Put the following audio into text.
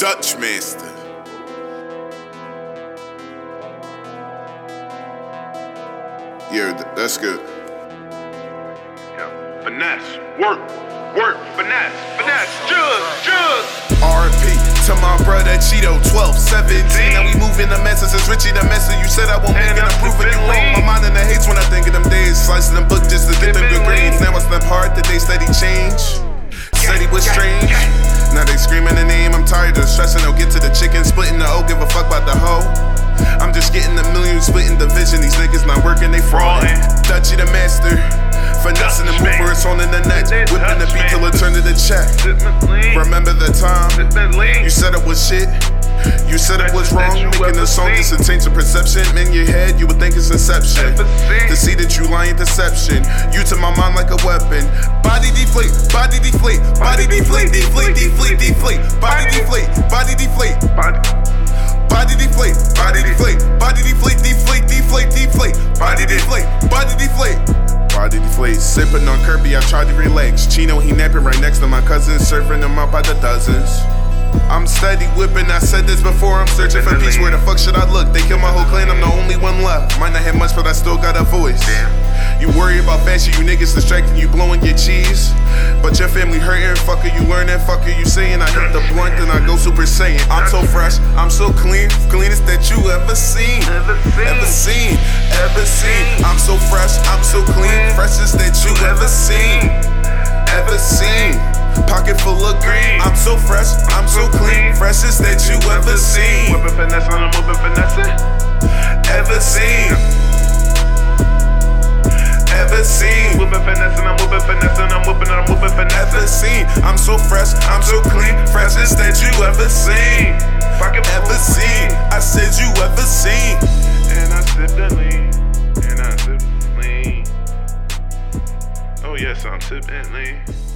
Dutch master. Yeah, that's good. Yeah. Finesse, work, work, finesse, finesse, jug, jug. RP to my brother Cheeto, 12, 17. Now we moving the messes. It's Richie the messer. You said I won't make And it I'm improve it. You wrong. My mind in the hates when I the tired of stressing. Get to the chicken, splitting the O. Give a fuck about the hoe. I'm just getting the million, splitting division. These niggas not working, they frauding. Dutchy the master. Finessing the mover, it's on in the net. Whipping the beat till it master. turn to the check. Remember the time? You said it was shit. You said it was wrong. Making a song just to change the perception. In your head, you would think it's inception. To see that you lying deception. You to my mind like a weapon. Body deflate, body deflate, body deflate, deflate, deflate, deflate. Body deflate, Body sipping on Kirby, I tried to relax. Chino, he napping right next to my cousin, serving them up by the dozens. I'm steady whipping, I said this before, I'm searching for peace. Where the fuck should I look? They killed my whole clan, I'm the only one left. Might not have much, but I still got a voice. You worry about fashion, you niggas distracting, you blowing your cheese. But your family hurting, fucker, you learning, fucker, you saying. I hit the blunt, and I go super saiyan. I'm so fresh, I'm so clean, cleanest that you ever seen. Ever seen. Ever seen, ever seen. I'm so fresh, freshest that you ever seen. Ever seen. Pocket full of green. I'm so fresh, I'm so clean, freshest that you ever seen. Whippin' finesse on I'm whippin' finesse. Ever seen. Ever seen. Whippin' finesse and I'm whippin' finesse and I'm whippin' and I'm whippin' finesse. Ever seen. I'm so fresh, I'm so clean, freshest that you ever seen. Pocket Ever seen. I said you ever seen. subsequently.